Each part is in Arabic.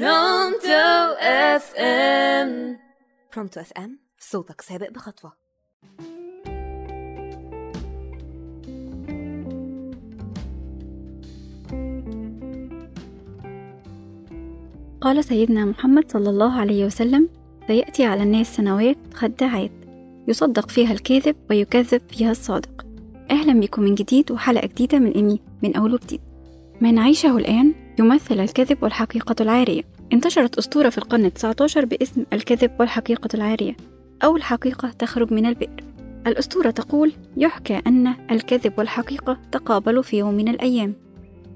برونتو اف ام. برونتو اف ام صوتك سابق بخطوة. قال سيدنا محمد صلى الله عليه وسلم سيأتي على الناس سنوات خداعات يصدق فيها الكاذب ويكذب فيها الصادق. أهلا بكم من جديد وحلقة جديدة من إيمي من أول وجديد. ما نعيشه الآن يمثل الكذب والحقيقة العارية. انتشرت أسطورة في القرن التسعة باسم الكذب والحقيقة العارية أو الحقيقة تخرج من البئر. الأسطورة تقول يحكى أن الكذب والحقيقة تقابلوا في يوم من الأيام.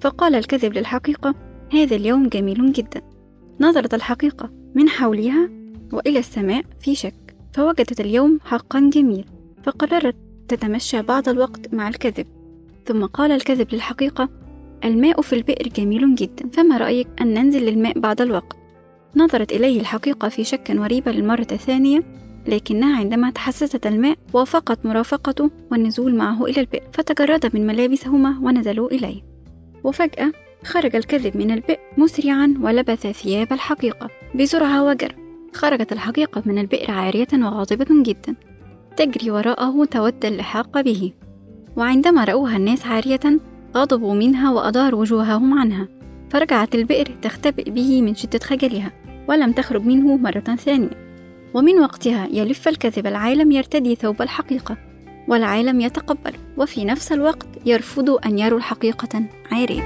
فقال الكذب للحقيقة هذا اليوم جميل جدا. نظرت الحقيقة من حولها وإلى السماء في شك فوجدت اليوم حقا جميل فقررت تتمشى بعض الوقت مع الكذب. ثم قال الكذب للحقيقة الماء في البئر جميل جدا فما رأيك أن ننزل للماء بعد الوقت؟ نظرت إليه الحقيقة في شك وريبة للمرة الثانية لكنها عندما تحسست الماء وافقت مرافقته والنزول معه إلى البئر فتجرد من ملابسهما ونزلوا إليه. وفجأة خرج الكذب من البئر مسرعا ولبث ثياب الحقيقة بسرعة وجر خرجت الحقيقة من البئر عارية وغاضبة جدا. تجري وراءه تود اللحاق به. وعندما رأوها الناس عارية غضبوا منها وأداروا وجوههم عنها فرجعت البئر تختبئ به من شدة خجلها ولم تخرج منه مرة ثانية. ومن وقتها يلف الكذب العالم يرتدي ثوب الحقيقة والعالم يتقبل وفي نفس الوقت يرفض أن يروا الحقيقة عارية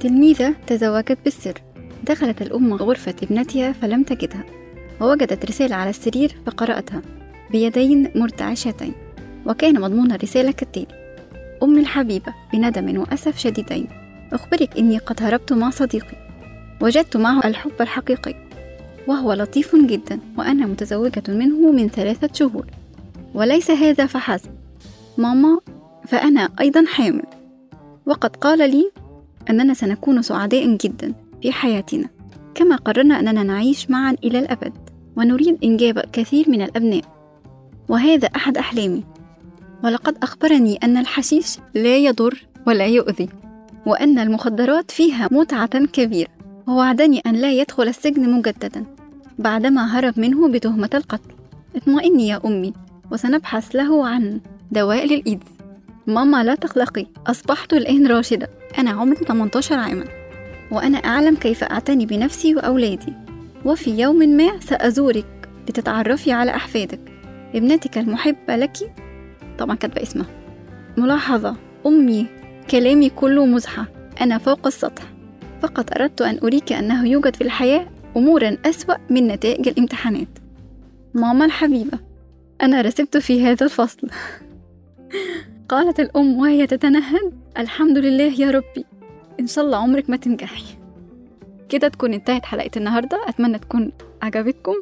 تلميذة تزوجت بالسر دخلت الأم غرفة ابنتها فلم تجدها. ووجدت رسالة على السرير فقرأتها. بيدين مرتعشتين وكان مضمون الرسالة كالتالي. أمي الحبيبة بندم وأسف شديدين. أخبرك إني قد هربت مع صديقي. وجدت معه الحب الحقيقي. وهو لطيف جدا وأنا متزوجة منه من ثلاثة شهور. وليس هذا فحسب. ماما فأنا أيضا حامل. وقد قال لي أننا سنكون سعداء جدا في حياتنا. كما قررنا أننا نعيش معا إلى الأبد. ونريد إنجاب كثير من الأبناء وهذا أحد أحلامي. ولقد أخبرني أن الحشيش لا يضر ولا يؤذي وأن المخدرات فيها متعة كبيرة. ووعدني أن لا يدخل السجن مجددا بعدما هرب منه بتهمة القتل. اطمئني يا أمي وسنبحث له عن دواء للإيدز. ماما لا تقلقي أصبحت الآن راشدة. أنا عمري 18 عاما وأنا أعلم كيف أعتني بنفسي وأولادي. وفي يوم ما سأزورك لتتعرفي على أحفادك. ابنتك المحبة لك؟ طبعا كاتبة اسمها. ملاحظة. أمي. كلامي كله مزحة. أنا فوق السطح. فقط أردت أن أريك أنه يوجد في الحياة أمورا أسوأ من نتائج الامتحانات. ماما الحبيبة. أنا رسبت في هذا الفصل. قالت الأم وهي تتنهد الحمد لله يا ربي. إن شاء الله عمرك ما تنجحي. كده تكون انتهت حلقة النهاردة. أتمنى تكون عجبتكم.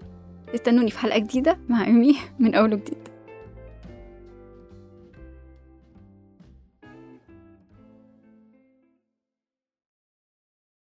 استنوني في حلقة جديدة مع إيمي من أول وجديد.